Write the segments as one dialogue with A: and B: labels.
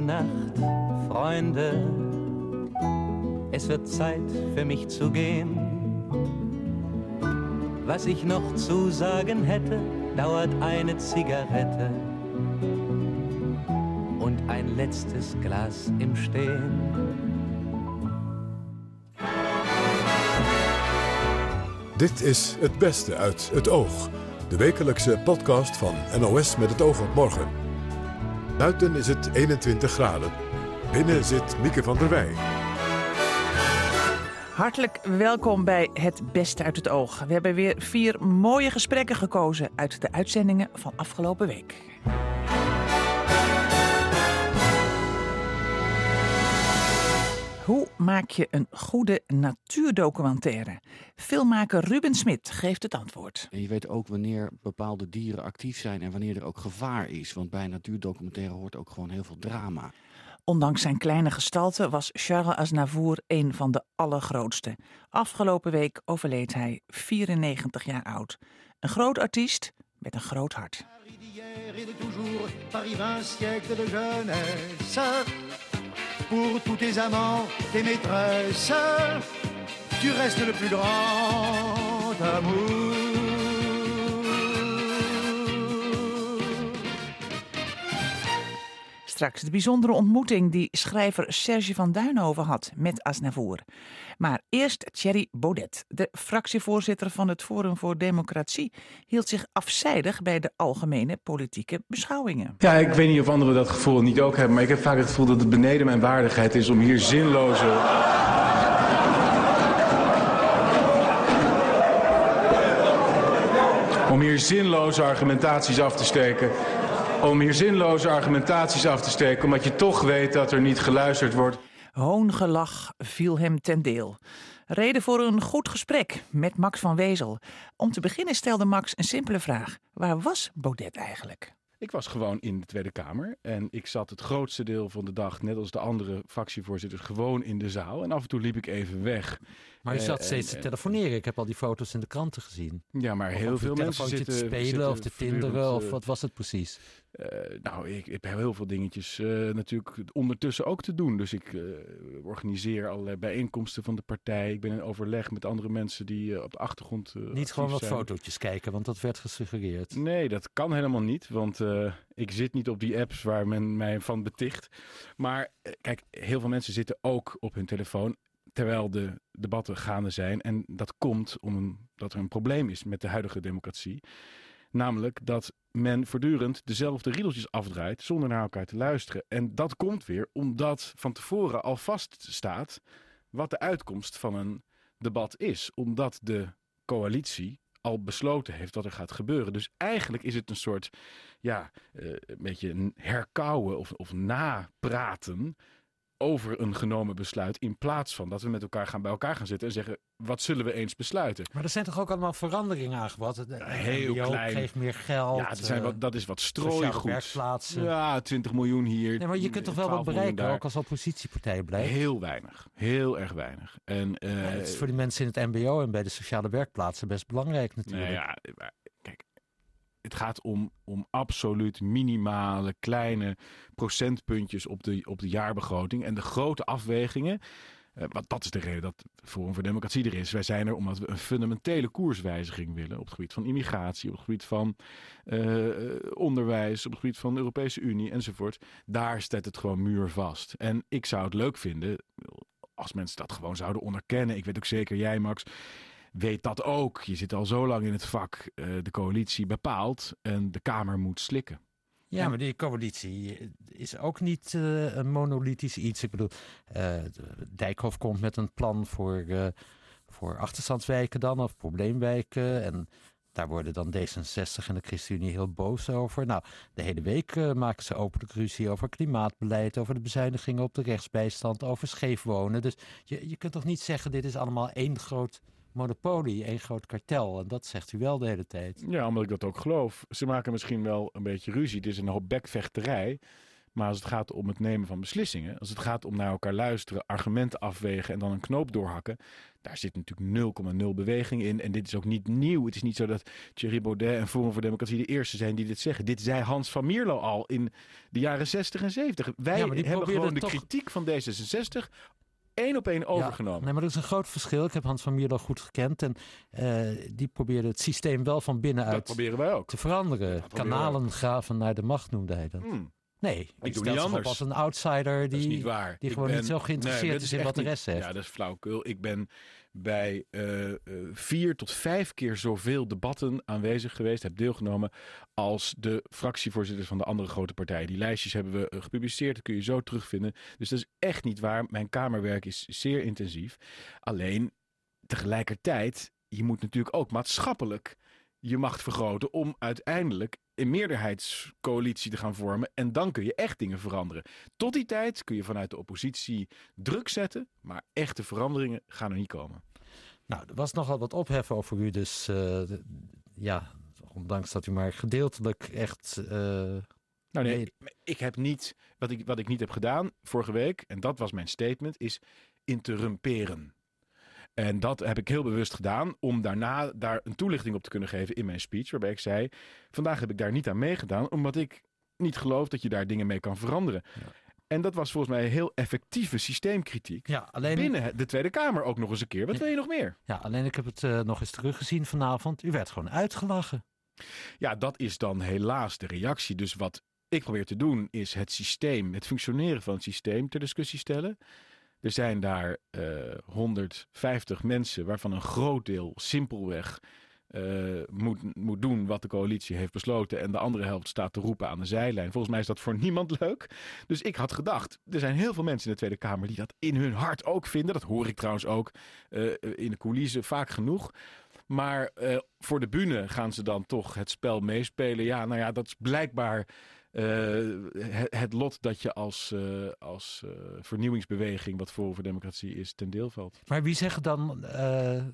A: Gute Nacht, Freunde. Es wird Zeit für mich zu gehen. Was ich noch zu sagen hätte, dauert eine Zigarette und ein letztes Glas im Stehen.
B: Dit is Het Beste uit het Oog. De wekelijkse podcast van NOS met het oog op morgen. Buiten is het 21 graden. Binnen zit Mieke van der Wij.
C: Hartelijk welkom bij Het Beste uit het Oog. We hebben weer vier mooie gesprekken gekozen uit de uitzendingen van afgelopen week. Hoe maak je een goede natuurdocumentaire? Filmmaker Ruben Smit geeft het antwoord.
D: En je weet ook wanneer bepaalde dieren actief zijn en wanneer er ook gevaar is. Want bij een natuurdocumentaire hoort ook gewoon heel veel drama.
C: Ondanks zijn kleine gestalte was Charles Aznavour een van de allergrootste. Afgelopen week overleed hij 94 jaar oud. Een groot artiest met een groot hart.
E: Pour tous tes amants, tes maîtresses, tu restes le plus grand amour.
C: Straks de bijzondere ontmoeting die schrijver Serge van Duinhoven had met Aznavour. Maar eerst Thierry Baudet, de fractievoorzitter van het Forum voor Democratie, hield zich afzijdig bij de algemene politieke beschouwingen.
F: Ja, ik weet niet of anderen dat gevoel niet ook hebben, maar ik heb vaak het gevoel dat het beneden mijn waardigheid is om hier zinloze. om hier zinloze argumentaties af te steken om hier zinloze argumentaties af te steken, omdat je toch weet dat er niet geluisterd wordt.
C: Hoongelach viel hem ten deel. Reden voor een goed gesprek met Max van Wezel. Om te beginnen stelde Max een simpele vraag: waar was Baudet eigenlijk?
G: Ik was gewoon in de Tweede Kamer en ik zat het grootste deel van de dag, net als de andere fractievoorzitters, gewoon in de zaal. En af en toe liep ik even weg.
H: Maar je zat steeds te telefoneren. Ik heb al die foto's in de kranten gezien.
G: Ja, maar heel veel mensen zitten...
H: te spelen of te tinderen of wat was het precies?
G: Nou, ik, ik, heb heel veel dingetjes natuurlijk ondertussen ook te doen. Dus ik organiseer allerlei bijeenkomsten van de partij. Ik ben in overleg met andere mensen die op de achtergrond.
H: niet gewoon wat fotootjes kijken, want dat werd gesuggereerd.
G: Nee, dat kan helemaal niet. Want ik zit niet op die apps waar men mij van beticht. Maar kijk, heel veel mensen zitten ook op hun telefoon terwijl de debatten gaande zijn. En dat komt omdat er een probleem is met de huidige democratie. Namelijk dat men voortdurend dezelfde riedeltjes afdraait zonder naar elkaar te luisteren. En dat komt weer omdat van tevoren al vaststaat wat de uitkomst van een debat is. Omdat de coalitie al besloten heeft wat er gaat gebeuren. Dus eigenlijk is het een soort, ja, eh, een beetje herkauwen of, of napraten over een genomen besluit. In plaats van dat we met elkaar gaan bij elkaar gaan zitten en zeggen: wat zullen we eens besluiten?
H: Maar er zijn toch ook allemaal veranderingen aangebracht?
G: Heel MBO klein.
H: geeft meer geld.
G: Ja, zijn
H: eh,
G: wat, dat is wat strooigoed.
H: werkplaatsen.
G: Ja, 20 miljoen hier.
H: Nee, maar je kunt toch wel wat bereiken, ook als oppositiepartij blijft?
G: Heel weinig. Heel erg weinig. En,
H: uh, ja, het is voor die mensen in het MBO en bij de sociale werkplaatsen best belangrijk natuurlijk.
G: Nou ja, het gaat om, om absoluut minimale kleine procentpuntjes op de, op de jaarbegroting. En de grote afwegingen. Uh, want dat is de reden dat Forum voor Democratie er is. Wij zijn er omdat we een fundamentele koerswijziging willen. Op het gebied van immigratie, op het gebied van uh, onderwijs, op het gebied van de Europese Unie enzovoort. Daar staat het gewoon muurvast. En ik zou het leuk vinden als mensen dat gewoon zouden onderkennen. Ik weet ook zeker, jij Max, weet dat ook. Je zit al zo lang in het vak. Uh, de coalitie bepaalt en de Kamer moet slikken.
H: Ja, maar die coalitie is ook niet uh, een monolithisch iets. Ik bedoel, uh, Dijkhoff komt met een plan voor, uh, voor achterstandswijken dan, of probleemwijken. En daar worden dan D66 en de ChristenUnie heel boos over. Nou, de hele week maken ze openlijk ruzie over klimaatbeleid, over de bezuinigingen op de rechtsbijstand, over scheef wonen. Dus je, je kunt toch niet zeggen, dit is allemaal één groot monopolie, één groot kartel. En dat zegt u wel de hele tijd.
G: Ja, omdat ik dat ook geloof. Ze maken misschien wel een beetje ruzie. Het is een hoop bekvechterij. Maar als het gaat om het nemen van beslissingen, als het gaat om naar elkaar luisteren, argumenten afwegen en dan een knoop doorhakken, daar zit natuurlijk 0,0 beweging in. En dit is ook niet nieuw. Het is niet zo dat Thierry Baudet en Forum voor Democratie de eerste zijn die dit zeggen. Dit zei Hans van Mierlo al in de jaren 60 en 70. Wij
H: Ja,
G: hebben gewoon de
H: toch-
G: kritiek van D66 één op één overgenomen.
H: Ja, nee, maar dat is een groot verschil. Ik heb Hans van Mierlo goed gekend. En eh, die probeerde het systeem wel van
G: dat
H: binnenuit
G: proberen wij ook.
H: te veranderen. Kanalen graven naar de macht noemde hij dat.
G: Hmm,
H: Nee,
G: doe
H: ik
G: niet
H: zich op
G: anders.
H: als een outsider
G: dat
H: die,
G: niet waar.
H: die gewoon
G: ben-
H: niet zo geïnteresseerd
G: Nee, dat
H: is in wat de
G: niet-
H: rest zegt.
G: Ja, dat is flauwekul. Ik ben bij eh, eh, vier tot vijf keer zoveel debatten aanwezig geweest, heb deelgenomen, als de fractievoorzitters van de andere grote partijen. Die lijstjes hebben we eh, gepubliceerd, dat kun je zo terugvinden. Dus dat is echt niet waar. Mijn kamerwerk is zeer intensief. Alleen, tegelijkertijd, je moet natuurlijk ook maatschappelijk je macht vergroten om uiteindelijk een meerderheidscoalitie te gaan vormen. En dan kun je echt dingen veranderen. Tot die tijd kun je vanuit de oppositie druk zetten, maar echte veranderingen gaan er niet komen.
H: Nou, er was nogal wat ophef over u. Dus eh, ja, ondanks dat u maar gedeeltelijk echt... eh,
G: Nou nee,
H: Nee.
G: ik, ik heb niet, wat ik, wat ik niet heb gedaan vorige week, en dat was mijn statement, is interrumperen. En dat heb ik heel bewust gedaan om daarna daar een toelichting op te kunnen geven in mijn speech. Waarbij ik zei, vandaag heb ik daar niet aan meegedaan, omdat ik niet geloof dat je daar dingen mee kan veranderen. En dat was volgens mij heel effectieve systeemkritiek.
H: ja, alleen,
G: Binnen de Tweede Kamer ook nog eens een keer. Wat
H: Ja.
G: wil je nog meer?
H: ja, alleen ik heb het eh, nog eens teruggezien vanavond. U werd gewoon uitgelachen.
G: Ja, dat is dan helaas de reactie. Dus wat ik probeer te doen is het systeem, het functioneren van het systeem ter discussie stellen. Er zijn daar eh 150 mensen, waarvan een groot deel simpelweg eh, moet, moet doen wat de coalitie heeft besloten. En de andere helft staat te roepen aan de zijlijn. Volgens mij is dat voor niemand leuk. Dus ik had gedacht, er zijn heel veel mensen in de Tweede Kamer die dat in hun hart ook vinden. Dat hoor ik trouwens ook eh, in de coulissen vaak genoeg. Maar eh, voor de bühne gaan ze dan toch het spel meespelen. Ja, nou ja, dat is blijkbaar eh, het, het lot dat je als, eh, als eh, vernieuwingsbeweging, wat Forum voor Democratie is, ten deel valt.
H: Maar wie zegt dan eh,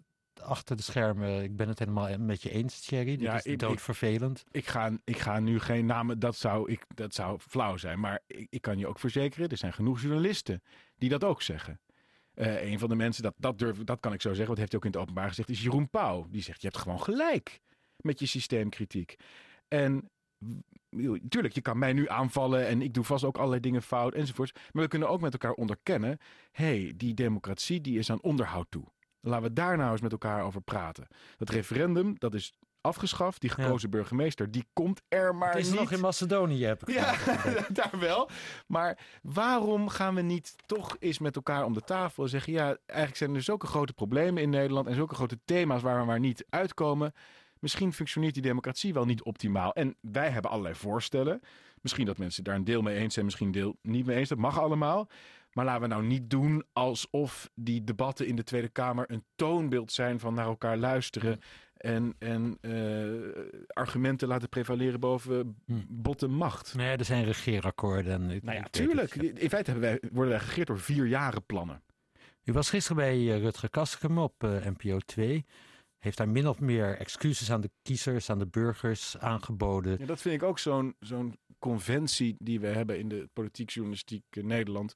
H: achter de schermen... Ik ben het helemaal met je eens, Thierry. Dit
G: Ja,
H: is
G: ik-
H: doodvervelend.
G: Ik ga, ik ga nu geen namen, dat zou, ik, dat zou flauw zijn. Maar ik, ik kan je ook verzekeren, er zijn genoeg journalisten die dat ook zeggen. Eh, een van de mensen, dat, dat, durf, dat kan ik zo zeggen, wat heeft hij ook in het openbaar gezegd, is Jeroen Pauw. Die zegt, je hebt gewoon gelijk met je systeemkritiek. En natuurlijk, je kan mij nu aanvallen en ik doe vast ook allerlei dingen fout enzovoorts. Maar we kunnen ook met elkaar onderkennen, hé, hey, die democratie die is aan onderhoud toe. Laten we daar nou eens met elkaar over praten. Dat referendum, dat is afgeschaft. Die gekozen burgemeester, die komt er maar
H: Het is
G: niet.
H: nog in Macedonië, heb ik
G: Ja, daar wel. Maar waarom gaan we niet toch eens met elkaar om de tafel en zeggen... ja, eigenlijk zijn er zulke grote problemen in Nederland... en zulke grote thema's waar we maar niet uitkomen. Misschien functioneert die democratie wel niet optimaal. En wij hebben allerlei voorstellen. Misschien dat mensen daar een deel mee eens zijn, misschien een deel niet mee eens. Dat mag allemaal. Maar laten we nou niet doen alsof die debatten in de Tweede Kamer... een toonbeeld zijn van naar elkaar luisteren... En, en eh, argumenten laten prevaleren boven
H: Hm.
G: botte macht.
H: Nee, er zijn regeerakkoorden. En ik-
G: Nou ja, tuurlijk.
H: het.
G: In feite wij, worden wij geregeerd door vier jaren plannen.
H: U was gisteren bij eh, Rutger Kastrikum op eh, NPO 2. Heeft daar min of meer excuses aan de kiezers, aan de burgers aangeboden.
G: Ja, dat vind ik ook zo'n zo'n conventie die we hebben in de politiek journalistiek in Nederland.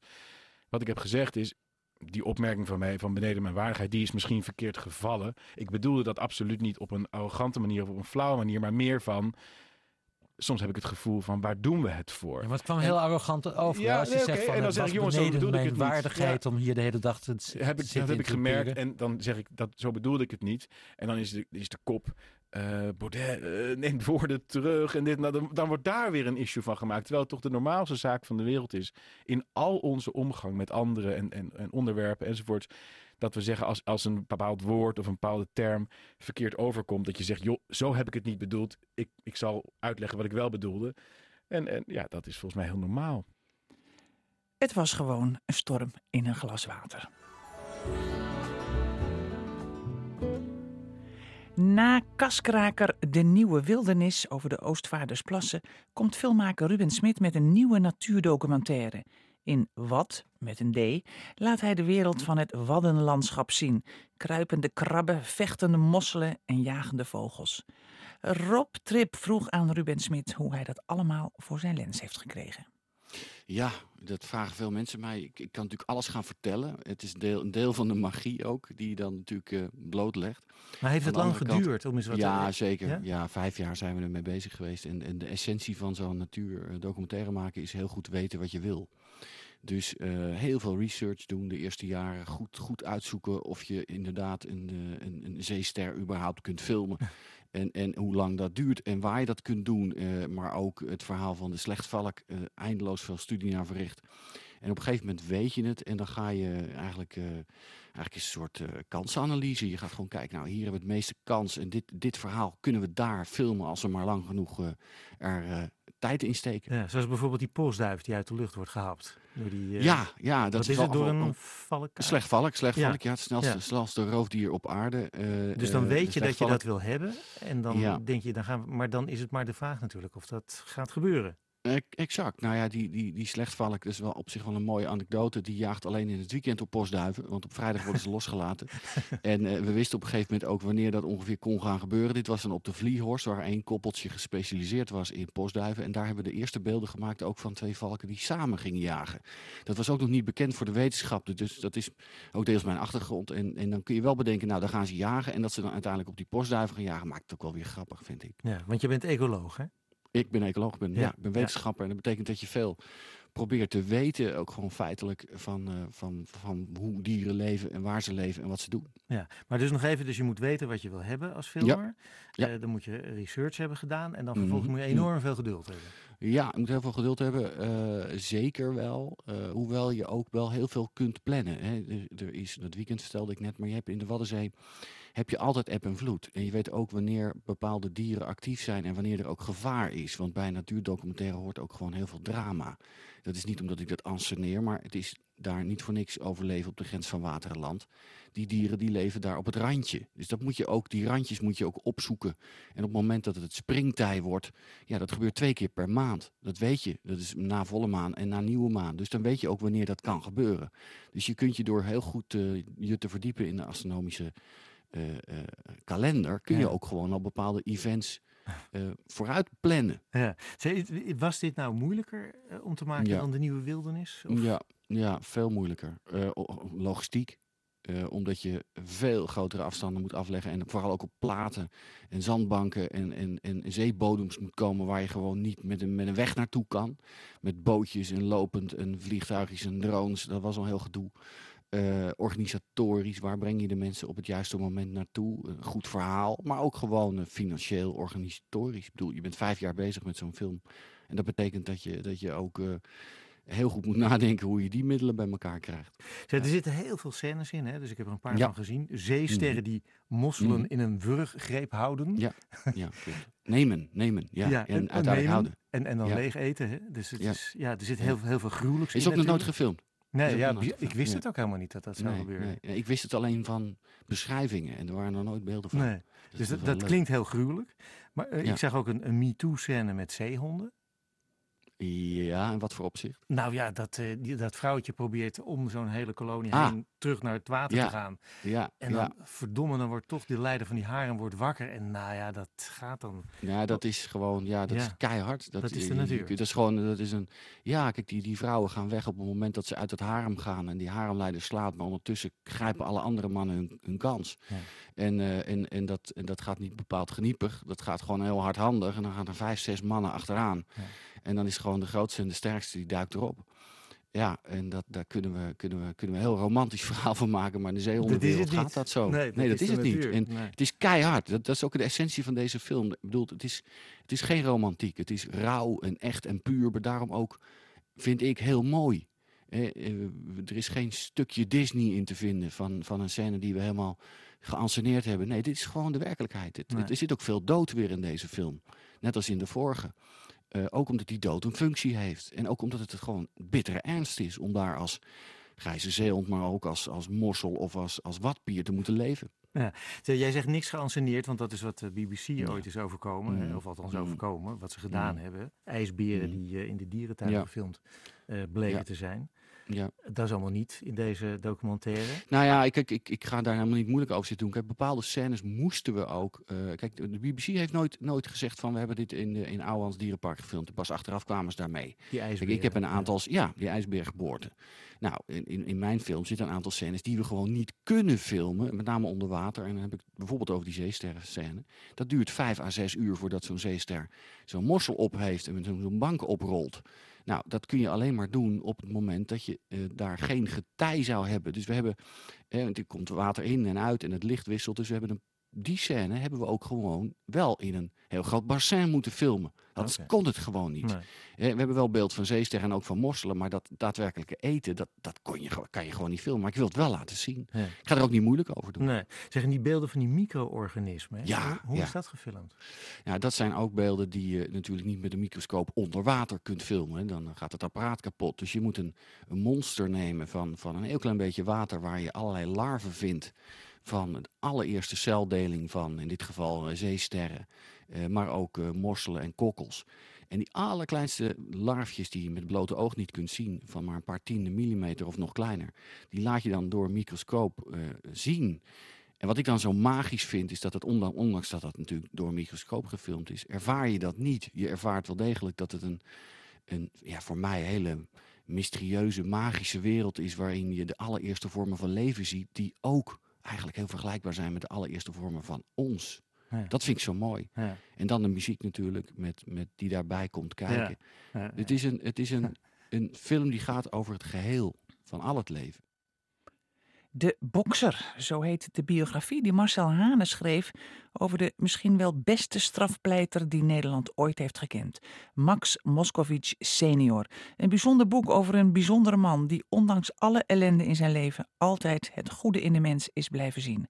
G: Wat ik heb gezegd is, die opmerking van mij van beneden mijn waardigheid, die is misschien verkeerd gevallen. Ik bedoelde dat absoluut niet op een arrogante manier of op een flauwe manier, maar meer van... Soms heb ik het gevoel van, waar doen we het voor?
H: Ja, maar het kwam heel arrogant over.
G: Ja,
H: als je
G: nee,
H: zegt van
G: En dan
H: het
G: zeg ik, jongens, zo ik het
H: waardigheid om hier de hele dag te
G: heb ik,
H: zitten
G: dat heb ik gemerkt en dan zeg ik dat zo bedoelde ik het niet. En dan is de, is de kop eh Baudet eh, neemt woorden terug en dit. Nou, dan, dan wordt daar weer een issue van gemaakt. Terwijl het toch de normaalste zaak van de wereld is in al onze omgang met anderen en, en, en onderwerpen enzovoort. Dat we zeggen als, als een bepaald woord of een bepaalde term verkeerd overkomt. Dat je zegt, joh, zo heb ik het niet bedoeld. Ik, ik zal uitleggen wat ik wel bedoelde. En, en ja, dat is volgens mij heel normaal.
C: Het was gewoon een storm in een glas water. Na Kaskraker De Nieuwe Wildernis over de Oostvaardersplassen komt filmmaker Ruben Smit met een nieuwe natuurdocumentaire. In Wat, met een D, laat hij de wereld van het waddenlandschap zien. Kruipende krabben, vechtende mosselen en jagende vogels. Rob Trip vroeg aan Ruben Smit hoe hij dat allemaal voor zijn lens heeft gekregen.
D: Ja, dat vragen veel mensen mij. Ik, ik kan natuurlijk alles gaan vertellen. Het is deel, een deel van de magie ook, die je dan natuurlijk uh, blootlegt.
I: Maar heeft het lang
D: kant-
I: geduurd om eens wat
D: Ja,
I: te...
D: zeker.
I: Ja?
D: Ja? vijf jaar zijn we ermee bezig geweest. En, en de essentie van zo'n natuurdocumentaire maken is heel goed weten wat je wil. Dus eh, heel veel research doen de eerste jaren. Goed, goed uitzoeken of je inderdaad een, eh, een, een zeester überhaupt kunt filmen. En, en hoe lang dat duurt en waar je dat kunt doen. eh, maar ook het verhaal van de slechtvalk. eh eindeloos veel studie naar verricht. En op een gegeven moment weet je het. En dan ga je eigenlijk... eh, Eigenlijk een soort kansenanalyse. Je gaat gewoon kijken, nou hier hebben we het meeste kans. En dit, dit verhaal kunnen we daar filmen als we maar lang genoeg er tijd in steken.
I: Ja, zoals bijvoorbeeld die polsduif die uit de lucht wordt gehaald. Door die, eh,
D: Ja, ja, dat is,
I: is het door een
D: wel-
I: valk?
D: Slecht valk, slecht
I: Ja.
D: valk. Ja, het snelste,
I: Ja.
D: snelste roofdier op aarde. eh,
I: Dus dan
D: eh,
I: weet je dat je dat wil hebben. En dan
D: Ja.
I: denk je, dan gaan we, maar dan is het maar de vraag natuurlijk of dat gaat gebeuren.
D: Exact. Nou ja, die, die, die slechtvalk, dat is wel op zich wel een mooie anekdote. Die jaagt alleen in het weekend op postduiven, want op vrijdag worden ze losgelaten. En eh, we wisten op een gegeven moment ook wanneer dat ongeveer kon gaan gebeuren. Dit was dan op de Vliehorst, waar één koppeltje gespecialiseerd was in postduiven. En daar hebben we de eerste beelden gemaakt ook van twee valken die samen gingen jagen. Dat was ook nog niet bekend voor de wetenschap, dus dat is ook deels mijn achtergrond. En, en dan kun je wel bedenken, nou dan gaan ze jagen. En dat ze dan uiteindelijk op die postduiven gaan jagen, maakt het ook wel weer grappig, vind ik.
I: Ja, want je bent ecoloog, hè?
D: Ik ben ecoloog, ik ben,
I: Ja,
D: ja, ik ben
I: ja.
D: wetenschapper. En dat betekent dat je veel probeert te weten, ook gewoon feitelijk, van, eh, van, van hoe dieren leven en waar ze leven en wat ze doen.
I: Ja, maar dus nog even, dus je moet weten wat je wil hebben als filmer.
D: Ja.
I: Eh, dan moet je research hebben gedaan en dan vervolgens
D: Mhm.
I: moet je enorm veel geduld hebben.
D: Ja, je moet heel veel geduld hebben, eh, zeker wel. hoewel je ook wel heel veel kunt plannen. Hè. Er, er is, dat weekend vertelde ik net, maar je hebt in de Waddenzee heb je altijd eb en vloed. En je weet ook wanneer bepaalde dieren actief zijn en wanneer er ook gevaar is. Want bij natuurdocumentaire hoort ook gewoon heel veel drama. Dat is niet omdat ik dat anseneer, maar het is daar niet voor niks overleven op de grens van water en land. Die dieren die leven daar op het randje. Dus dat moet je ook, die randjes moet je ook opzoeken. En op het moment dat het springtij wordt, ja, dat gebeurt twee keer per maand. Dat weet je. Dat is na volle maan en na nieuwe maan. Dus dan weet je ook wanneer dat kan gebeuren. Dus je kunt je door heel goed eh, je te verdiepen in de astronomische kalender, kun je
I: Ja.
D: ook gewoon al bepaalde events eh, vooruit plannen.
I: Ja. Was dit nou moeilijker eh, om te maken
D: Ja.
I: dan de nieuwe wildernis? Of-
D: Ja, ja, veel moeilijker. Eh, logistiek. eh, omdat je veel grotere afstanden moet afleggen. En vooral ook op platen en zandbanken en, en, en zeebodems moet komen waar je gewoon niet met een, met een weg naartoe kan. Met bootjes en lopend en vliegtuigjes en drones. Dat was al heel gedoe. Eh, organisatorisch, waar breng je de mensen op het juiste moment naartoe? Een goed verhaal, maar ook gewoon financieel, organisatorisch. Ik bedoel, je bent vijf jaar bezig met zo'n film. En dat betekent dat je, dat je ook eh, heel goed moet nadenken hoe je die middelen bij elkaar krijgt.
I: Zeg, er zitten heel veel scènes in, hè? dus ik heb er een paar
D: Ja.
I: van gezien. Zeesterren die mosselen
D: Mhm.
I: in een wurggreep houden.
D: Ja, ja. Nemen, nemen. Ja,
I: Ja,
D: en, uiteindelijk
I: nemen.
D: houden.
I: En, en dan leeg eten. Hè? Dus het
D: Ja.
I: is, ja, er zit heel, heel veel gruwelijks
D: Is
I: in
D: ook nog nooit gefilmd.
I: Nee, ja, ik wist het ook helemaal niet dat dat zou
D: Nee,
I: gebeuren.
D: nee. Ik wist het alleen van beschrijvingen en er waren nog nooit beelden van.
I: Nee. Dus
D: is
I: dat, klinkt heel gruwelijk. Maar eh,
D: Ja.
I: ik zag ook een, een MeToo-scène met zeehonden.
D: Ja, en wat voor opzicht?
I: Nou ja, dat, eh, die, dat vrouwtje probeert om zo'n hele kolonie
D: Ah.
I: heen terug naar het water
D: Ja.
I: te gaan.
D: Ja,
I: En
D: ja.
I: dan, verdomme, dan wordt toch de leider van die harem wordt wakker. En nou ja, dat gaat dan.
D: Ja, dat is gewoon, ja, dat
I: Ja.
D: is keihard.
I: Dat is de
D: je- je-
I: natuur.
D: Dat is gewoon, dat is een, ja, kijk, die, die vrouwen gaan weg op het moment dat ze uit het harem gaan en die haremleider slaat, maar ondertussen grijpen alle andere mannen hun, hun kans.
I: Ja.
D: En, eh, en, en, dat, en dat gaat niet bepaald geniepig, dat gaat gewoon heel hardhandig en dan gaan er vijf, zes mannen achteraan. En dan is gewoon de grootste en de sterkste die duikt erop. Ja, en dat, daar kunnen we, kunnen, we, kunnen we een heel romantisch verhaal van maken, maar in de
I: Dat
D: zeehondenwereld gaat dat zo.
I: Nee,
D: Nee, dat, is, het niet. En
I: Nee.
D: het is keihard. Dat, dat is ook de essentie van deze film. Ik bedoel, het is, het is geen romantiek. Het is rauw en echt en puur. Maar daarom ook, vind ik, heel mooi. Eh, er is geen stukje Disney in te vinden van, van een scène die we helemaal geanceneerd hebben. Nee, dit is gewoon de werkelijkheid. Het,
I: Nee.
D: Er zit ook veel dood weer in deze film. Net als in de vorige. Eh, ook omdat die dood een functie heeft. En ook omdat het gewoon bittere ernst is om daar als grijze zeehond, maar ook als, als mossel of als, als watpier te moeten leven.
I: Zeg, Jij zegt niks geanceneerd, want dat is wat de BBC
D: Ja.
I: ooit is overkomen.
D: Mm.
I: hè, Of althans
D: Mm.
I: overkomen, wat ze gedaan
D: Mm.
I: hebben. IJsberen
D: Mm.
I: die eh, in de dierentuin
D: Ja.
I: gefilmd eh, bleken
D: Ja.
I: te zijn.
D: Ja.
I: Dat is allemaal niet in deze documentaire.
D: Nou ja, ik, ik, ik, ik ga daar helemaal niet moeilijk over zitten doen. Kijk, bepaalde scènes moesten we ook. eh, kijk, de BBC heeft nooit, nooit gezegd van we hebben dit in, de- in Ouwans Dierenpark gefilmd. Pas achteraf kwamen ze daarmee.
I: Die
D: Kijk,
I: ijsberen.
D: ik heb een aantal, ja, die ijsbeergeboorte. Nou, in, in, in mijn film zitten een aantal scènes die we gewoon niet kunnen filmen. Met name onder water. En dan heb ik bijvoorbeeld over die zeesterren scène. Dat duurt vijf à zes uur voordat zo'n zeester zo'n mossel op heeft en met zo'n zo'n bank oprolt. Nou, dat kun je alleen maar doen op het moment dat je eh, daar geen getij zou hebben. Dus we hebben, want er komt water in en uit en het licht wisselt. Dus we hebben een, die scène hebben we ook gewoon wel in een heel groot bassin moeten filmen. Anders
I: Oké.
D: kon het gewoon niet.
I: Nee.
D: We hebben wel beeld van zeesterren en ook van mosselen, maar dat daadwerkelijke eten, dat, dat kon je, kan je gewoon niet filmen. Maar ik wil het wel laten zien.
I: Ja.
D: Ik ga er ook niet moeilijk over doen.
I: Nee. Zeggen die beelden van die micro-organismen.
D: Ja,
I: Hoe, hoe
D: ja.
I: is dat gefilmd?
D: Ja, dat zijn ook beelden die je natuurlijk niet met een microscoop onder water kunt filmen. Dan gaat het apparaat kapot. Dus je moet een, een monster nemen van, van een heel klein beetje water waar je allerlei larven vindt. Van de allereerste celdeling van in dit geval eh, zeesterren, eh, maar ook eh, mosselen en kokkels. En die allerkleinste larfjes die je met blote oog niet kunt zien, van maar een paar tiende millimeter of nog kleiner, die laat je dan door een microscoop zien. En wat ik dan zo magisch vind, is dat het ondanks, ondanks dat dat natuurlijk door een microscoop gefilmd is, ervaar je dat niet. Je ervaart wel degelijk dat het een, een ja, voor mij hele mysterieuze, magische wereld is, waarin je de allereerste vormen van leven ziet, die ook eigenlijk heel vergelijkbaar zijn met de allereerste vormen van ons.
I: Ja.
D: Dat vind ik zo mooi.
I: Ja.
D: En dan de muziek natuurlijk, met, met die daarbij komt kijken.
I: Ja,
D: Het is, een, het is een, een film die gaat over het geheel van al het leven.
C: De Bokser, zo heet de biografie die Marcel Hane schreef over de misschien wel beste strafpleiter die Nederland ooit heeft gekend. Max Moscovic senior. Een bijzonder boek over een bijzondere man die ondanks alle ellende in zijn leven altijd het goede in de mens is blijven zien.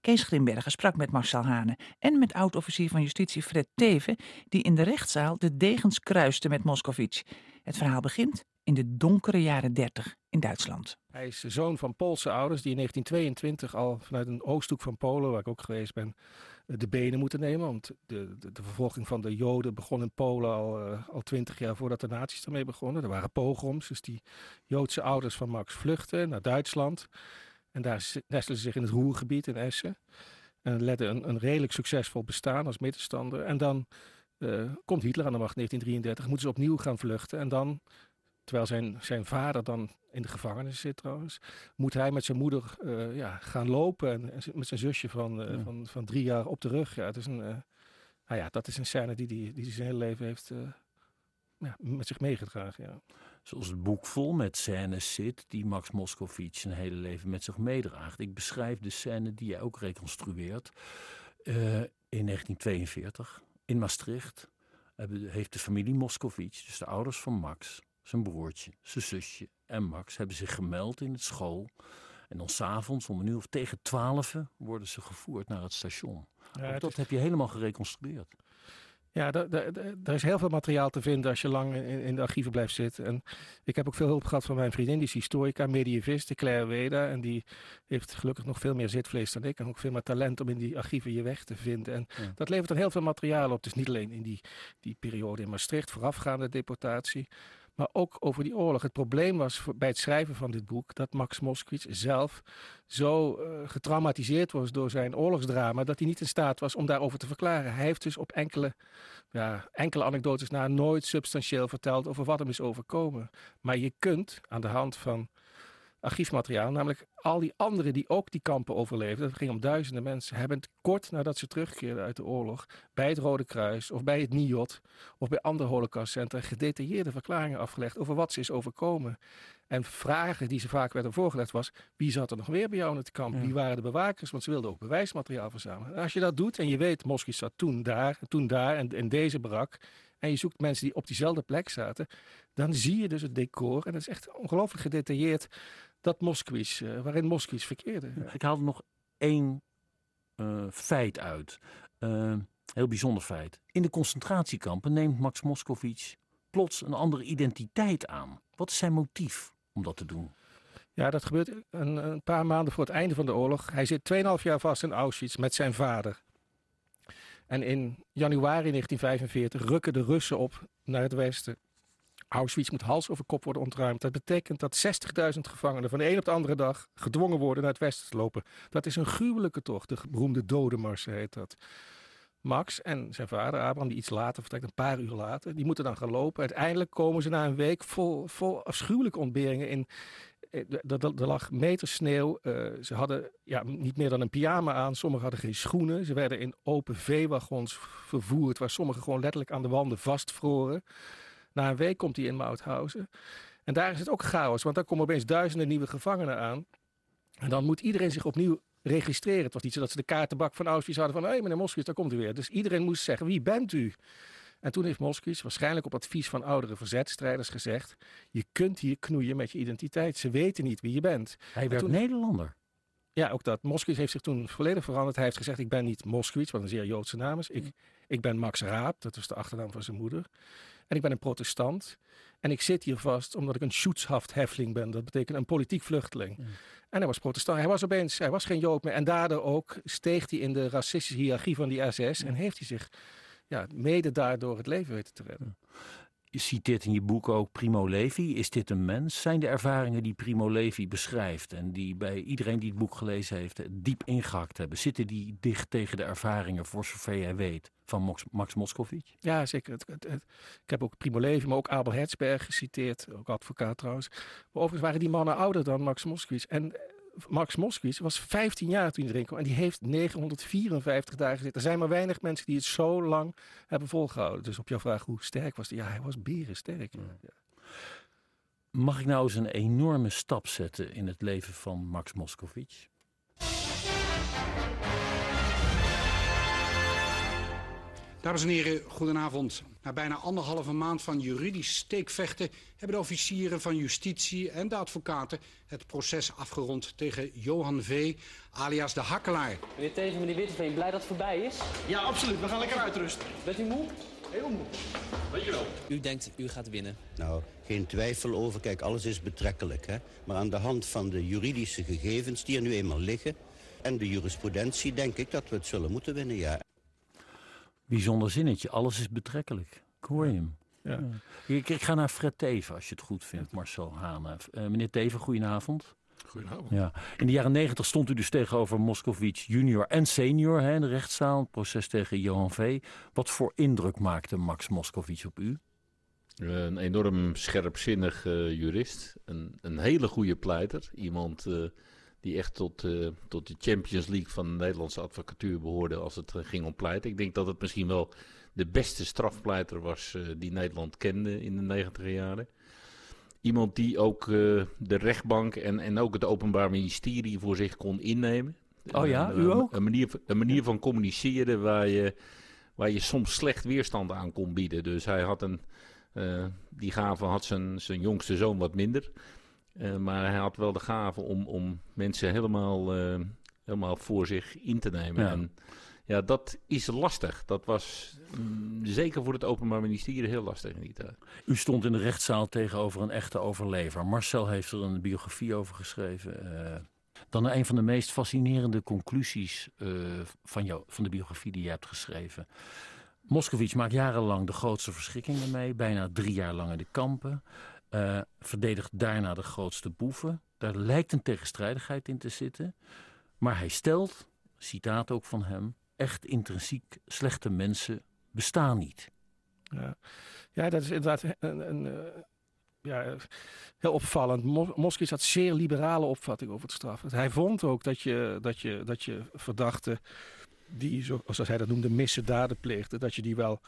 C: Kees Grimbergen sprak met Marcel Hane en met oud-officier van justitie Fred Teven, die in de rechtszaal de degens kruiste met Moscovic. Het verhaal begint in de donkere jaren 30 in Duitsland.
J: Hij is de zoon van Poolse ouders die in 1922 al vanuit een oosthoek van Polen, waar ik ook geweest ben, eh, de benen moeten nemen. Want de, de, vervolging van de Joden begon in Polen al, eh, al twintig jaar voordat de nazi's ermee begonnen. Er waren pogroms, dus die Joodse ouders van Max vluchten naar Duitsland. En daar nestelen ze zich in het Roergebied in Essen. En leidden een, een redelijk succesvol bestaan als middenstander. En dan eh, komt Hitler aan de macht in 1933, moeten ze opnieuw gaan vluchten. En dan Terwijl zijn, zijn vader dan in de gevangenis zit trouwens, moet hij met zijn moeder eh, ja, gaan lopen. En, en met zijn zusje van, eh,
H: Ja.
J: van, van drie jaar op de rug. Ja, het is een, eh, nou ja, dat is een scène die hij die, die zijn hele leven heeft ja, met zich meegedragen. Ja.
H: Zoals het boek vol met scènes zit die Max Moscovic zijn hele leven met zich meedraagt. Ik beschrijf de scène die jij ook reconstrueert. In 1942 in Maastricht heeft de familie Moscovic, dus de ouders van Max, zijn broertje, zijn zusje en Max, hebben zich gemeld in het school. En dan s'avonds om een uur of tegen twaalf worden ze gevoerd naar het station.
J: Ja,
H: Ook
J: het
H: dat
J: is-
H: heb je helemaal gereconstrueerd.
J: Ja, daar is heel veel materiaal te vinden als je lang in, in de archieven blijft zitten. En ik heb ook veel hulp gehad van mijn vriendin, die is historica, medieviste, Claire Weda. En die heeft gelukkig nog veel meer zitvlees dan ik. En ook veel meer talent om in die archieven je weg te vinden. En
H: Ja.
J: dat levert dan heel veel materiaal op. Dus niet alleen in die, die periode in Maastricht, voorafgaande deportatie. Maar ook over die oorlog. Het probleem was bij het schrijven van dit boek dat Max Moskowitz zelf zo eh, getraumatiseerd was door zijn oorlogsdrama dat hij niet in staat was om daarover te verklaren. Hij heeft dus op enkele, ja, enkele anekdotes na nooit substantieel verteld over wat hem is overkomen. Maar je kunt aan de hand van archiefmateriaal, namelijk al die anderen die ook die kampen overleefden, het ging om duizenden mensen, hebben het kort nadat ze terugkeerden uit de oorlog bij het Rode Kruis of bij het NIOD of bij andere holocaustcentra gedetailleerde verklaringen afgelegd over wat ze is overkomen. En vragen die ze vaak werden voorgelegd was, wie zat er nog weer bij jou in het kamp?
H: Ja.
J: Wie waren de bewakers? Want ze wilden ook bewijsmateriaal verzamelen. En als je dat doet en je weet, Moskowitz zat toen daar, en toen daar en in deze barak. En je zoekt mensen die op diezelfde plek zaten. Dan zie je dus het decor. En dat is echt ongelooflijk gedetailleerd. Dat Moskowitz, eh, waarin Moskowitz verkeerde.
H: Ik haal er nog één eh, feit uit. Eh, heel bijzonder feit. In de concentratiekampen neemt Max Moscovic plots een andere identiteit aan. Wat is zijn motief om dat te doen?
J: Ja, dat gebeurt een, een paar maanden voor het einde van de oorlog. Hij zit 2,5 jaar vast in Auschwitz met zijn vader. En in januari 1945 rukken de Russen op naar het westen. Auschwitz moet hals over kop worden ontruimd. Dat betekent dat 60.000 gevangenen van de een op de andere dag gedwongen worden naar het westen te lopen. Dat is een gruwelijke tocht. De beroemde dodenmars heet dat. Max en zijn vader Abraham, die iets later vertrekt, een paar uur later, die moeten dan gaan lopen. Uiteindelijk komen ze na een week vol, vol afschuwelijke ontberingen in. eh, Er, lag meters sneeuw. eh, ze hadden ja, niet meer dan een pyjama aan. Sommigen hadden geen schoenen. Ze werden in open veewagons vervoerd, waar sommigen gewoon letterlijk aan de wanden vastvroren. Na een week komt hij in Mauthausen. En daar is het ook chaos, want daar komen opeens duizenden nieuwe gevangenen aan. En dan moet iedereen zich opnieuw registreren. Het was niet zo dat ze de kaartenbak van Auschwitz hadden van... hé, hey, meneer Moskowitz, daar komt u weer. Dus iedereen moest zeggen, wie bent u? En toen heeft Moskowitz, waarschijnlijk op advies van oudere verzetstrijders, gezegd... je kunt hier knoeien met je identiteit. Ze weten niet wie je bent.
K: Hij werd
J: toen-
K: Nederlander.
J: Ja, ook dat. Moskowitz heeft zich toen volledig veranderd. Hij heeft gezegd, ik ben niet Moskowitz, wat een zeer Joodse naam is. Ik, ik ben Max Raab, dat was de achternaam van zijn moeder. En ik ben een protestant. En ik zit hier vast omdat ik een Schutzhafthefling ben. Dat betekent een politiek vluchteling. En hij was protestant. Hij was opeens, hij was geen Jood meer. En daardoor ook steeg hij in de racistische hiërarchie van die SS. En heeft hij zich ja, mede daardoor het leven weten te redden.
K: Citeert in je boek ook Primo Levi. Is dit een mens? Zijn de ervaringen die Primo Levi beschrijft en die bij iedereen die het boek gelezen heeft diep ingehakt hebben, zitten die dicht tegen de ervaringen, voor zover jij weet, van Max, Max?
J: Ja, zeker. Ik heb ook Primo Levi, maar ook Abel Herzberg geciteerd. Ook advocaat trouwens. Maar overigens waren die mannen ouder dan Max Moskowitz. En Max Moskowitz was 15 jaar toen hij erin kwam. En die heeft 954 dagen gezeten. Er zijn maar weinig mensen die het zo lang hebben volgehouden. Dus op jouw vraag hoe sterk was hij? Ja, hij was berensterk.
K: Mag ik nou eens een enorme stap zetten in het leven van Max Moscovici?
L: Dames en heren, goedenavond. Na bijna anderhalve maand van juridisch steekvechten hebben de officieren van justitie en de advocaten het proces afgerond tegen Johan V. alias de Hakkelaar.
M: Meneer Tegen, meneer Witteveen, blij dat het voorbij is?
N: Ja, absoluut. We gaan lekker uitrusten.
M: Bent u moe?
N: Heel moe. Weet je wel.
M: U denkt, u gaat winnen.
O: Nou, geen twijfel over. Kijk, alles is betrekkelijk. Hè? Maar aan de hand van de juridische gegevens die er nu eenmaal liggen... en de jurisprudentie denk ik dat we het zullen moeten winnen, ja.
K: Bijzonder zinnetje, alles is betrekkelijk. Ik hoor je hem.
J: Ja.
K: Ik, ik ga naar Fred Teven, als je het goed vindt, Marcel Hane. Eh, meneer Teven, goedenavond.
B: Goedenavond.
K: Ja. In de jaren negentig stond u dus tegenover Moscovici junior en senior hè, in de rechtszaal. Het proces tegen Johan V. Wat voor indruk maakte Max Moscovici op u?
P: Een enorm scherpzinnig eh, jurist. Een, een hele goede pleiter. Iemand eh, die echt tot, eh, tot de Champions League van de Nederlandse advocatuur behoorde als het eh, ging om pleiten. Ik denk dat het misschien wel de beste strafpleiter was eh, die Nederland kende in de negentiger jaren. Iemand die ook de rechtbank en, en ook het Openbaar Ministerie voor zich kon innemen.
K: Oh ja, u
P: een-
K: ook?
P: Een manier, een manier van communiceren waar je, waar je soms slecht weerstand aan kon bieden. Dus hij had een, die gave had zijn, zijn jongste zoon wat minder. Eh, maar hij had wel de gave om, om mensen helemaal, eh, helemaal voor zich in te nemen.
K: Ja.
P: En ja, dat is lastig. Dat was mm, zeker voor het Openbaar Ministerie heel lastig in die tijd.
K: U stond in de rechtszaal tegenover een echte overlever. Marcel heeft er een biografie over geschreven. eh. dan een van de meest fascinerende conclusies van, jou, van de biografie die je hebt geschreven. Moscovici maakt jarenlang de grootste verschrikkingen mee. Bijna drie jaar lang in de kampen. Eh, verdedigt daarna de grootste boeven. Daar lijkt een tegenstrijdigheid in te zitten. Maar hij stelt, citaat ook van hem... echt intrinsiek slechte mensen bestaan niet.
J: Ja. ja, dat is inderdaad een, een, eh, ja, heel opvallend. Mo- Moskowitz had zeer liberale opvatting over het straffen. Hij vond ook dat je, dat je, dat je verdachten die, zo- zoals hij dat noemde, misdaden pleegden, dat je die wel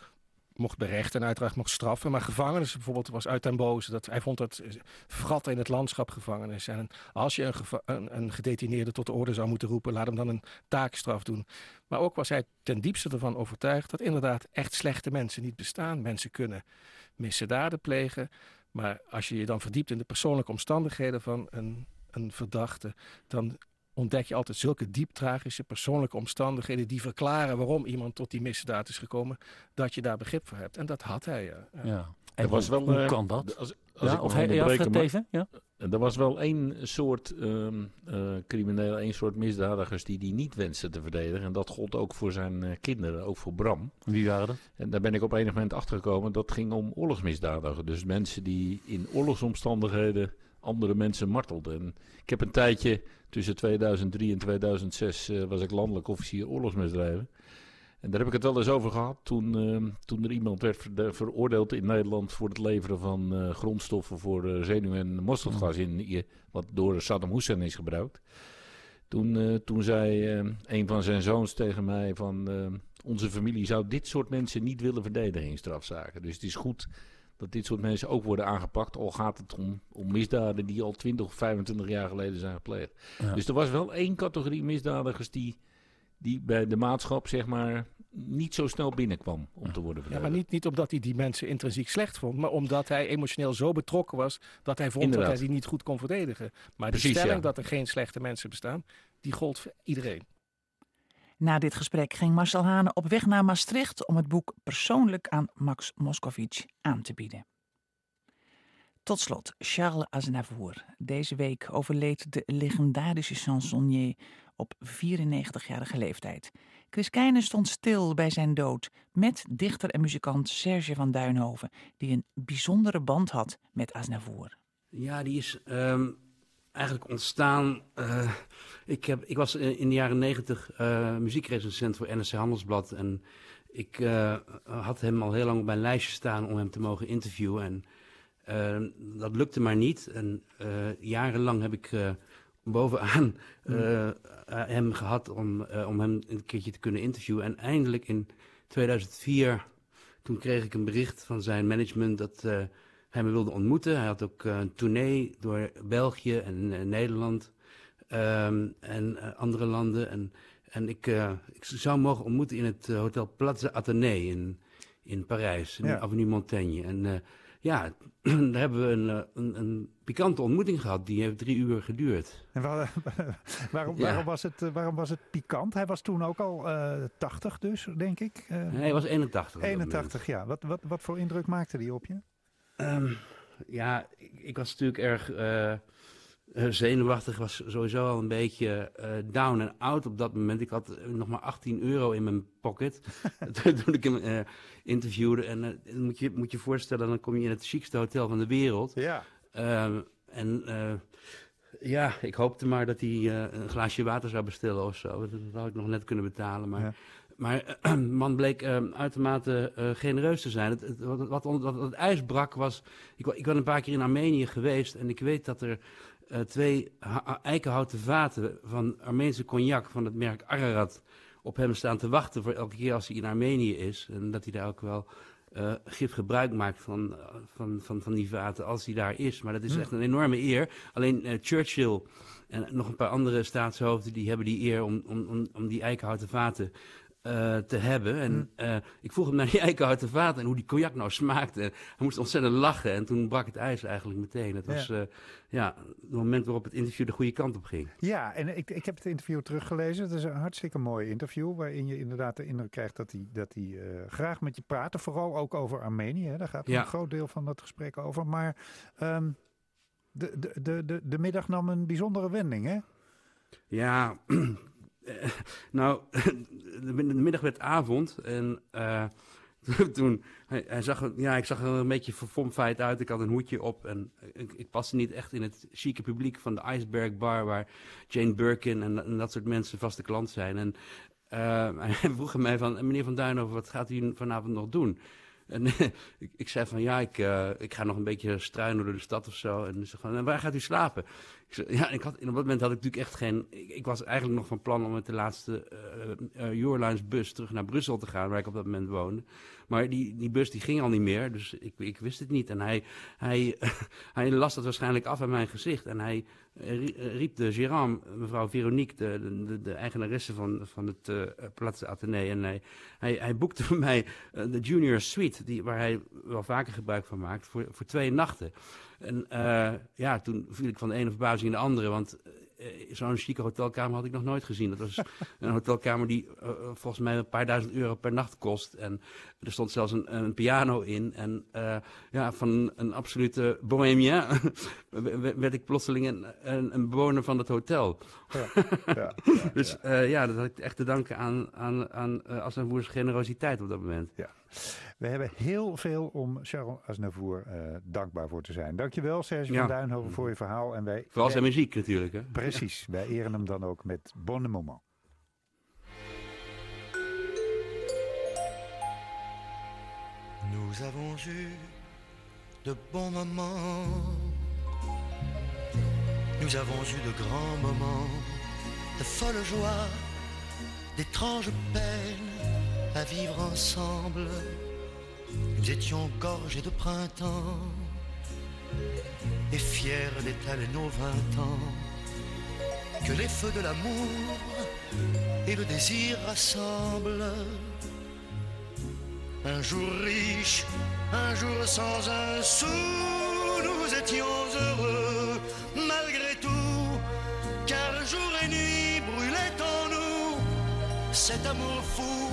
J: mocht berechten en uiteraard mocht straffen. Maar gevangenis bijvoorbeeld was uit den boze. Dat, hij vond dat fratten in het landschap gevangenis. En als je een, een, een gedetineerde tot de orde zou moeten roepen, laat hem dan een taakstraf doen. Maar ook was hij ten diepste ervan overtuigd dat inderdaad echt slechte mensen niet bestaan. Mensen kunnen misdaden plegen. Maar als je je dan verdiept in de persoonlijke omstandigheden van een, een verdachte, dan ontdek je altijd zulke diep tragische persoonlijke omstandigheden die verklaren waarom iemand tot die misdaad is gekomen, dat je daar begrip voor hebt. En dat had hij. Ja.
K: Ja. En
P: Er was
K: hoe,
P: wel,
K: hoe
P: eh,
K: kan dat?
P: als- als
K: ja,
P: ik
K: of hij, ja, Teven? Ja?
P: er was wel één soort ehm eh, crimineel, één soort misdadigers die die niet wenste te verdedigen. En dat gold ook voor zijn eh, kinderen, ook voor Bram.
K: Wie waren dat?
P: En daar ben ik op enig moment achter gekomen. Dat ging om oorlogsmisdadigers. Dus mensen die in oorlogsomstandigheden andere mensen martelden. En ik heb een tijdje, tussen 2003 en 2006, eh, was ik landelijk officier oorlogsmisdrijven. En daar heb ik het wel eens over gehad toen, ehm, toen er iemand werd verde- veroordeeld in Nederland voor het leveren van eh, grondstoffen voor eh, zenuw- en mosterdgas, in, I- wat door Saddam Hussein is gebruikt. Toen, eh, toen zei eh, een van zijn zoons tegen mij van eh, onze familie zou dit soort mensen niet willen verdedigen in strafzaken. Dus het is goed dat dit soort mensen ook worden aangepakt, al gaat het om, om misdaden die al 20 of 25 jaar geleden zijn gepleegd.
K: Ja.
P: Dus er was wel één categorie misdadigers die, die bij de maatschap zeg maar niet zo snel binnenkwam om te worden
J: Ja,
P: verdedigd.
J: maar niet, niet omdat hij die mensen intrinsiek slecht vond, maar omdat hij emotioneel zo betrokken was dat hij vond dat hij die niet goed kon verdedigen. Maar
P: Precies,
J: de stelling
P: ja.
J: dat er geen slechte mensen bestaan, die gold voor iedereen.
C: Na dit gesprek ging Marcel Hane op weg naar Maastricht om het boek persoonlijk aan Max Moscovici aan te bieden. Tot slot, Charles Aznavour. Deze week overleed de legendarische chansonnier op 94-jarige leeftijd. Chris Keijnen stond stil bij zijn dood met dichter en muzikant Serge van Duinhoven, die een bijzondere band had met Aznavour.
Q: Ja, die is ehm, eigenlijk ontstaan. eh, ik, heb, ik was in in de jaren negentig eh muziekrecensent voor NRC Handelsblad. En ik eh, had hem al heel lang op mijn lijstje staan om hem te mogen interviewen. En eh, dat lukte maar niet. En eh, jarenlang heb ik eh, bovenaan eh, eh, hem gehad om, eh, om hem een keertje te kunnen interviewen. En eindelijk in 2004, toen kreeg ik een bericht van zijn management dat eh, hij me wilde ontmoeten. Hij had ook eh, een tournee door België en eh, Nederland ehm, en eh, andere landen. En, en ik, ik zou hem mogen ontmoeten in het Hotel Plaza Athénée in, in Parijs, in
R: Ja.
Q: de Avenue Montaigne. En ja, daar hebben we een, een, een pikante ontmoeting gehad. Die heeft drie uur geduurd.
R: En waar- waarom,
Q: Ja.
R: waarom, was het, waarom was het pikant? Hij was toen ook al eh 80 dus, denk ik.
Q: Nee, hij was 81 op dat
R: 81, ja. Wat, wat, wat voor indruk maakte hij op je?
Q: Ehm, ja, ik, ik was natuurlijk erg eh, zenuwachtig. was sowieso al een beetje eh, down en out op dat moment. Ik had nog maar 18 euro in mijn pocket toen ik hem interviewde. En moet je moet je voorstellen, dan kom je in het chicste hotel van de wereld.
R: Ja.
Q: Ehm, en ja, ik hoopte maar dat hij een glaasje water zou bestellen of zo. Dat, dat had ik nog net kunnen betalen. Maar, maar eh, man bleek eh, uitermate eh, genereus te zijn. Het, het- wat, wat, wat, het ijs brak was... Ik, ik ben een paar keer in Armenië geweest en ik weet dat er eh, twee eikenhouten vaten van Armeense cognac van het merk Ararat op hem staan te wachten voor elke keer als hij in Armenië is. En dat hij daar ook wel eh, gif gebruik maakt van, van, van, van die vaten als hij daar is. Maar dat is
R: Hm.
Q: echt een enorme eer. Alleen Churchill en nog een paar andere staatshoofden die hebben die eer om, om, om, om die eikenhouten vaten eh, te hebben. En eh, ik vroeg hem naar die eikenhouten vaten en hoe die cognac nou smaakte. Hij moest ontzettend lachen en toen brak het ijs eigenlijk meteen. Het was
R: Ja.
Q: ja. ja, het moment waarop het interview de goede kant op ging.
R: Ja, en ik, ik heb het interview teruggelezen. Het is een hartstikke mooi interview. Waarin je inderdaad de indruk krijgt dat hij, dat hij eh, graag met je praat. Vooral ook over Armenië. Hè. Daar gaat
Q: Ja.
R: een groot deel van dat gesprek over. Maar ehm, de, de, de, de, de middag nam een bijzondere wending, hè?
Q: Ja, eh, nou, de middag werd avond en eh, toen, hij, zag, ja, ik zag er een beetje verfomfeit uit. Ik had een hoedje op en ik, ik paste niet echt in het chique publiek van de Iceberg Bar, waar Jane Birkin en, dat soort mensen vaste klant zijn. En eh, hij vroeg mij van, meneer Van Duinhoven, wat gaat u vanavond nog doen? En ik, ik zei van, ja, ik, ik ga nog een beetje struinen door de stad of zo. En ze van, en waar gaat u slapen? Ja, ik had, op dat moment had ik natuurlijk echt geen... Ik, was eigenlijk nog van plan om met de laatste eh eh, Eurolines bus terug naar Brussel te gaan, waar ik op dat moment woonde. Maar die, die bus die ging al niet meer, dus ik, ik wist het niet. En hij, hij, hij las dat waarschijnlijk af aan mijn gezicht. En hij eh, rie- eh, riep de gérant, mevrouw Veronique, de, de, de, eigenaresse van, van het uh, Plaats. En hij, hij, boekte voor mij eh, de Junior Suite, die, waar hij wel vaker gebruik van maakt, voor, voor twee nachten. En eh, ja, toen viel ik van de ene verbazing in de andere, want eh, zo'n chique hotelkamer had ik nog nooit gezien. Dat was een hotelkamer die eh, volgens mij een paar duizend euro per nacht kost. En er stond zelfs een, een piano in. En ja, van een absolute bohemien werd ik plotseling een, een, een, bewoner van het hotel. Ja, ja, dus ja, dat had ik echt te danken aan, aan, aan generositeit op dat moment.
R: Ja. We hebben heel veel om Charles Aznavour uh, dankbaar voor te zijn. Dankjewel Serge van Duinhoven voor je verhaal. En wij,
Q: Vooral zijn muziek natuurlijk. Hè?
R: Precies, wij eren hem dan ook met Bonne Moment.
E: Nous avons eu de bons moments. Nous avons eu de grands moments, de folle joie, d'étranges peines à vivre ensemble. Nous étions gorgés de printemps et fiers d'étaler nos vingt ans. Que les feux de l'amour et le désir rassemblent. Un jour riche, un jour sans un sou, nous étions heureux malgré tout, car jour et nuit brûlait en nous cet amour fou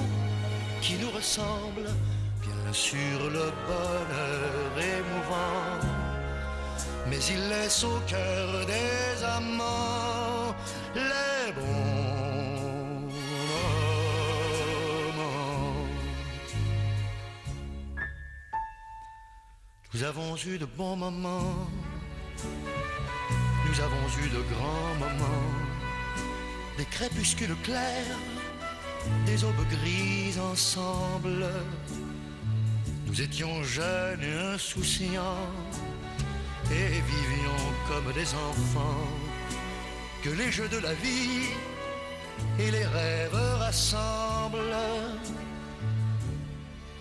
E: qui nous ressemble, bien sûr le bonheur émouvant, mais il laisse au cœur des amants les bons moments. Nous avons eu de bons moments, nous avons eu de grands moments, des crépuscules clairs des aubes grises ensemble. Nous étions jeunes et insouciants et vivions comme des enfants que les jeux de la vie et les rêves rassemblent.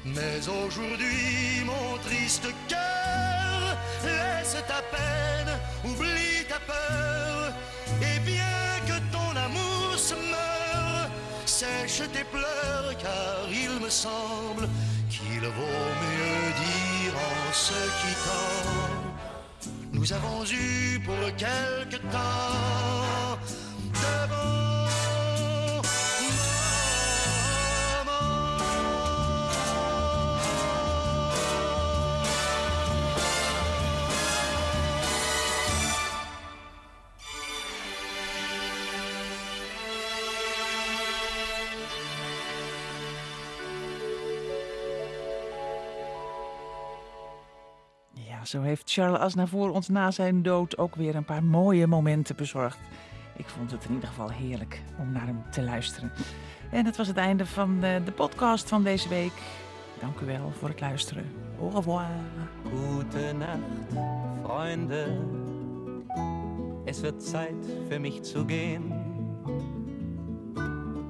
E: Mais aujourd'hui, mon triste cœur laisse ta peine, oublie ta peur, sèche tes pleurs, car il me semble qu'il vaut mieux dire en se quittant. Nous avons eu pour quelque temps de
C: zo heeft Charles Aznavour ons na zijn dood ook weer een paar mooie momenten bezorgd. Ik vond het in ieder geval heerlijk om naar hem te luisteren. En dat was het einde van de, de podcast van deze week. Dank u wel voor het luisteren. Au revoir.
A: Gute Nacht, Freunde. Es wird Zeit für mich zu gehen.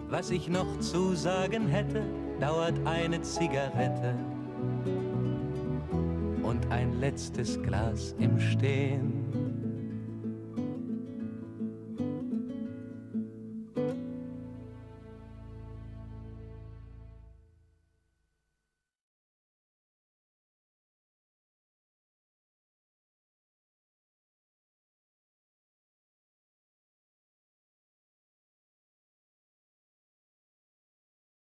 A: Was ich noch zu sagen hätte, dauert eine Zigarette und ein letztes Glas im Stehen.